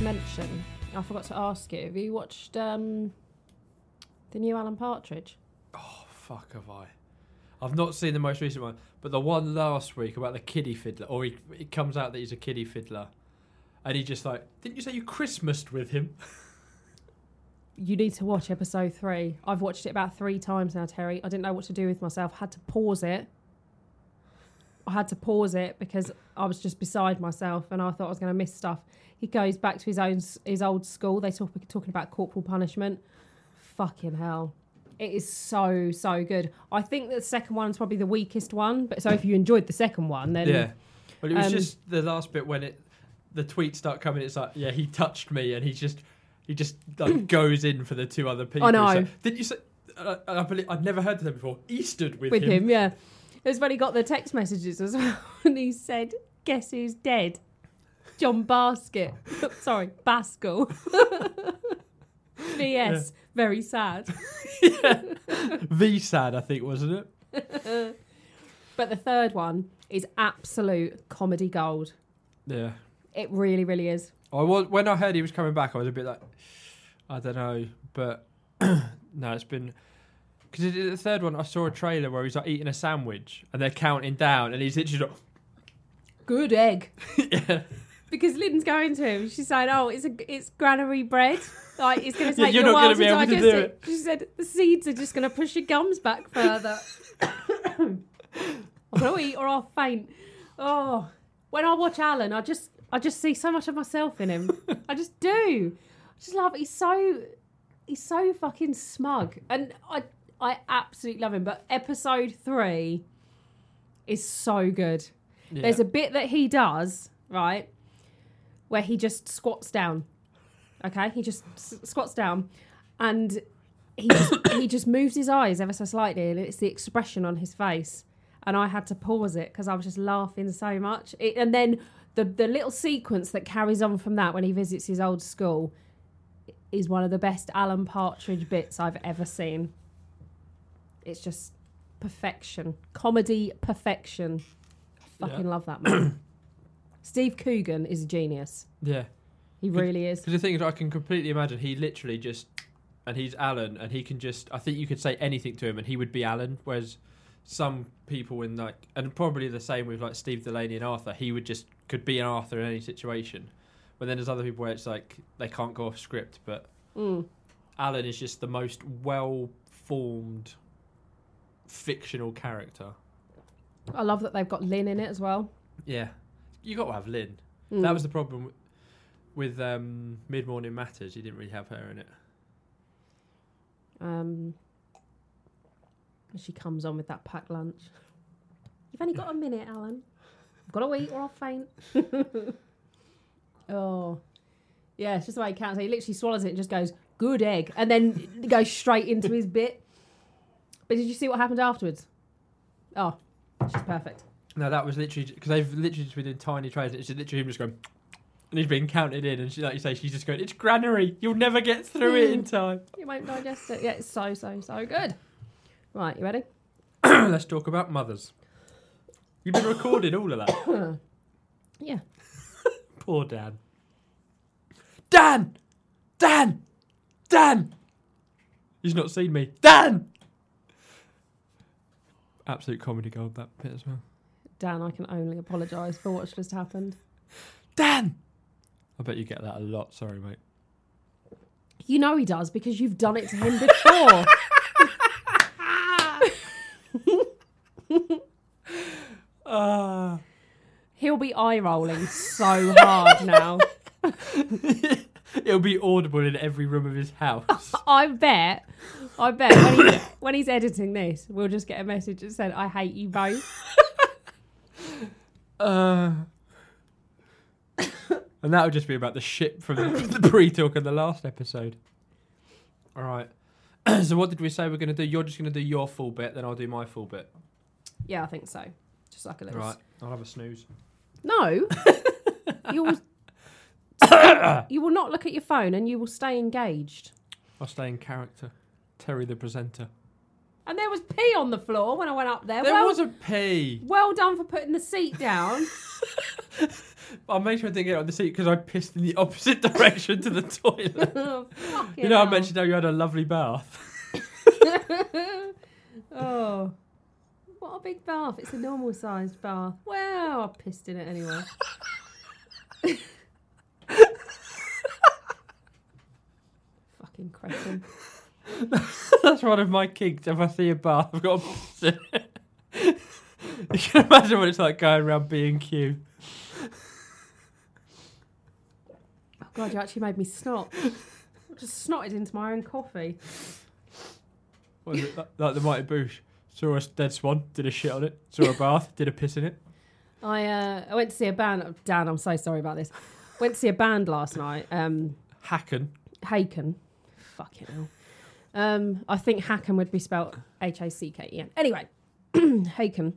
to mention. I forgot to ask you. Have you watched um, the new Alan Partridge? Oh, fuck have I? I've not seen the most recent one, but the one last week about the kiddie fiddler, or he, it comes out that he's a kiddie fiddler, and he just like, didn't you say you Christmased with him? You need to watch episode three. I've watched it about three times now, Terry. I didn't know what to do with myself. Had to pause it. I had to pause it because I was just beside myself and I thought I was going to miss stuff. He goes back to his own his old school. They talk talking about corporal punishment. Fucking hell. It is so so good. I think the second one's probably the weakest one. But so if you enjoyed the second one, then yeah. Well, it was Um, just the last bit when it, the tweets start coming. It's like, yeah, he touched me, and he just, he just like goes in for the two other people. I know. Like, didn't you say? Uh, I believe I'd never heard of them before. He stood with, with him. yeah. It was when he got the text messages as well, and he said, "Guess who's dead? John Basket. Sorry, Baskel." V.S. Very sad. V sad, I think, wasn't it? But the third one is absolute comedy gold. Yeah. It really, really is. I was when I heard he was coming back. I was a bit like, I don't know, but no, it's been because the third one. I saw a trailer where he's like eating a sandwich and they're counting down, and he's literally like, Good egg. yeah, Because Lynn's going to him. She's saying, "Oh, it's a it's granary bread. Like it's going to Yeah, take you're you a not while to to digest do it." it. She said, "The seeds are just going to push your gums back further. I'm going to eat or I'll faint." Oh, when I watch Alan, I just I just see so much of myself in him. I just do. I just love. It. He's so he's so fucking smug, and I I absolutely love him. But episode three is so good. yeah. There's a bit that he does, right, where he just squats down. Okay, he just s- squats down, and he just, he just moves his eyes ever so slightly, and it's the expression on his face. And I had to pause it because I was just laughing so much. It, and then the the little sequence that carries on from that when he visits his old school is one of the best Alan Partridge bits I've ever seen. It's just perfection, comedy perfection. I fucking love that man. Steve Coogan is a genius. yeah. He really is. Because the thing is, I can completely imagine he literally just, and he's Alan, and he can just. I think you could say anything to him, and he would be Alan. Whereas some people in like, and probably the same with like Steve Delaney and Arthur, he would just could be an Arthur in any situation. But then there's other people where it's like they can't go off script, but Mm. Alan is just the most well formed fictional character. I love that they've got Lynn in it as well. Yeah, you got to have Lynn. Mm. That was the problem with, with um, Mid Morning Matters. You didn't really have her in it. Um, she comes on with that packed lunch. You've only got a minute, Alan. I've got to eat or I'll faint. oh, yeah, it's just the way he counts. He literally swallows it and just goes, "Good egg," and then goes straight into his bit. But did you see what happened afterwards? Oh, she's perfect. No, that was literally because they've literally just been in tiny trays. It's literally him just going, and he's being counted in, and she, like you say, she's just going, "It's granary. You'll never get through it in mm. time." You won't digest it. Yeah, it's so so so good. Right, you ready? Let's talk about mothers. You've been recording all of that. Yeah. Poor Dan. Dan, Dan, Dan. He's not seen me. Dan. Absolute comedy gold that bit as well. Dan, I can only apologise for what's just happened. Dan. I bet you get that a lot. Sorry, mate. You know he does because you've done it to him before. Ah. He'll be eye rolling so hard now. It'll be audible in every room of his house. I bet, I bet when, he, when he's editing this, we'll just get a message that said, I hate you both. Uh, and that would just be about the shit from the, the pre-talk in the last episode. All right. so what did we say we're going to do? You're just going to do your full bit, then I'll do my full bit. Yeah, I think so. Just like a little. Right. I'll have a snooze. No. you you will not look at your phone and you will stay engaged. I'll stay in character. Terry the presenter. And there was pee on the floor when I went up there. There well, was a pee. well done for putting the seat down. I made sure I didn't get it on the seat because I pissed in the opposite direction to the toilet. Oh, You know, I mentioned how you had a lovely bath. oh, what a big bath! It's a normal sized bath. Wow, I pissed in it anyway. Fucking cretin. That's one of my kinks. If I see a bath, I've got to piss in it. you can imagine what it's like going around B and Q. Oh god, you actually made me snot. I just snotted into my own coffee. What is it? Like, like the Mighty Boosh. Saw a dead swan, did a shit on it. Saw a bath, did a piss in it. I uh, I went to see a band. Dan, I'm so sorry about this. Went to see a band last night. Um, Hacken. Haken. Fucking hell. Um, I think Hacken would be spelt H A C K E N. Anyway, Haken.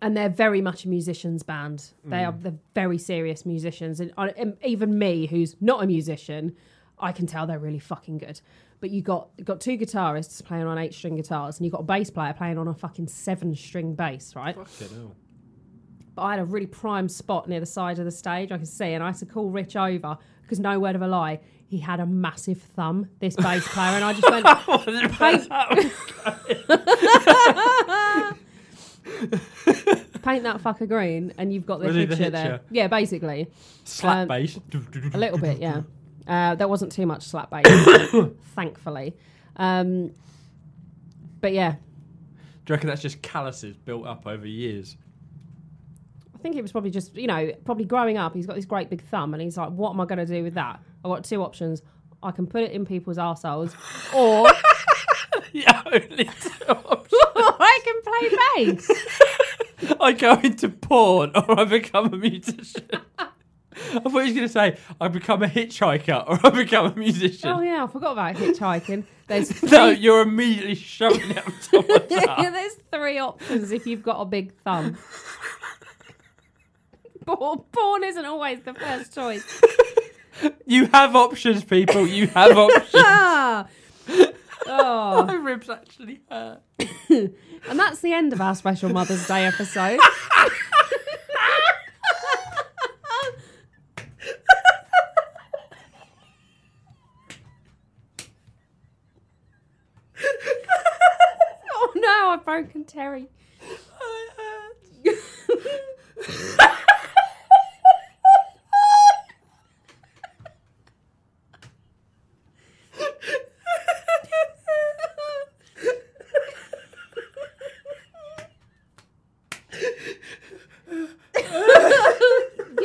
And they're very much a musician's band. They are they're very serious musicians, and, I- and even me, who's not a musician, I can tell they're really fucking good. But you got you got two guitarists playing on eight string guitars, and you've got a bass player playing on a fucking seven string bass, right? Fucking hell. But I had a really prime spot near the side of the stage I could see, and I had to call Rich over because no word of a lie, he had a massive thumb, this bass player, and I just went, paint that fucker green, and you've got the Really, the picture there. Yeah, basically. Slap Um, bass. A little bit, yeah. Uh, there wasn't too much slap bass, thankfully. Um, but yeah, Do you reckon that's just calluses built up over years? I think it was probably just, you know, probably growing up, he's got this great big thumb and he's like, what am I going to do with that? I've got two options. I can put it in people's arseholes or Yeah, only two options. I can play bass. I go into porn or I become a musician. I thought he was going to say I become a hitchhiker or I become a musician. Oh, yeah, I forgot about hitchhiking. There's No, you're immediately shoving it up someone's ass. There's three options if you've got a big thumb. Porn, porn isn't always the first choice. You have options, people. You have options. Ah! Oh, My ribs actually hurt. and that's the end of our special Mother's Day episode. oh no, I've broken Terry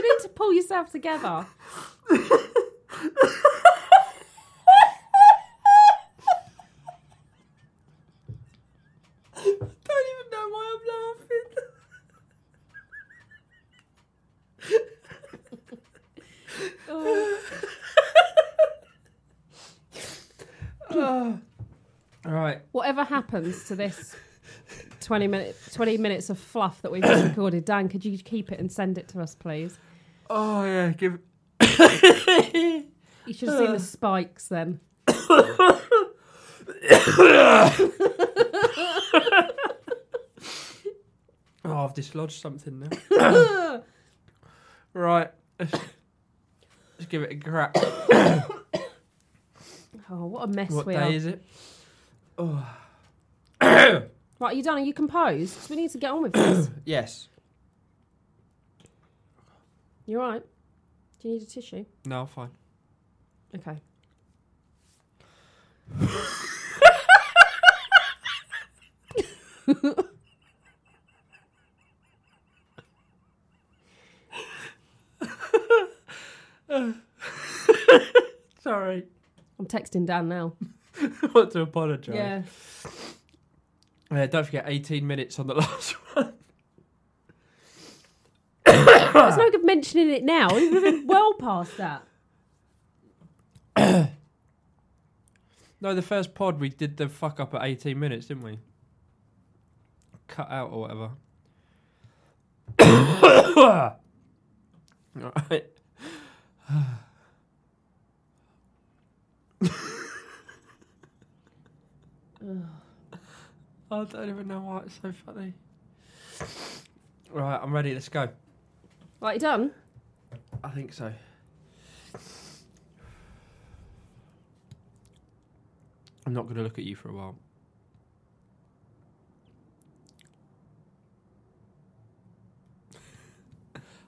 need to pull yourself together. don't even know why I'm laughing. Oh. Oh. All right. Whatever happens to this 20 minute 20 minutes of fluff that we've just recorded, Dan, could you keep it and send it to us, please? Oh yeah. Give. You should have seen the spikes then. Oh, I've dislodged something now. right. Let's, let's give it a crack. Oh, what a mess what we day are. is it? Oh. Right, are you done? Are you composed? 'Cause we need to get on with this. yes. You all right? Do you need a tissue? No, fine. Okay. Sorry. I'm texting Dan now. I want to apologise. Yeah. Uh, don't forget, 18 minutes on the last one. There's no good mentioning it now. We've been well past that. No, the first pod we did the fuck up at 18 minutes, didn't we? Cut out or whatever. Alright. I don't even know why it's so funny. Right, I'm ready. Let's go. Right, you done? I think so. I'm not going to look at you for a while.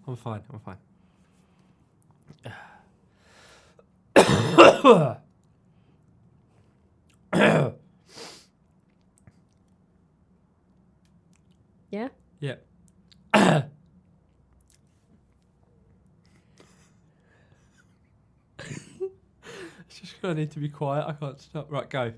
I'm fine. I'm fine. Yeah? Yeah. Just gonna need to be quiet. I can't stop. Right, go.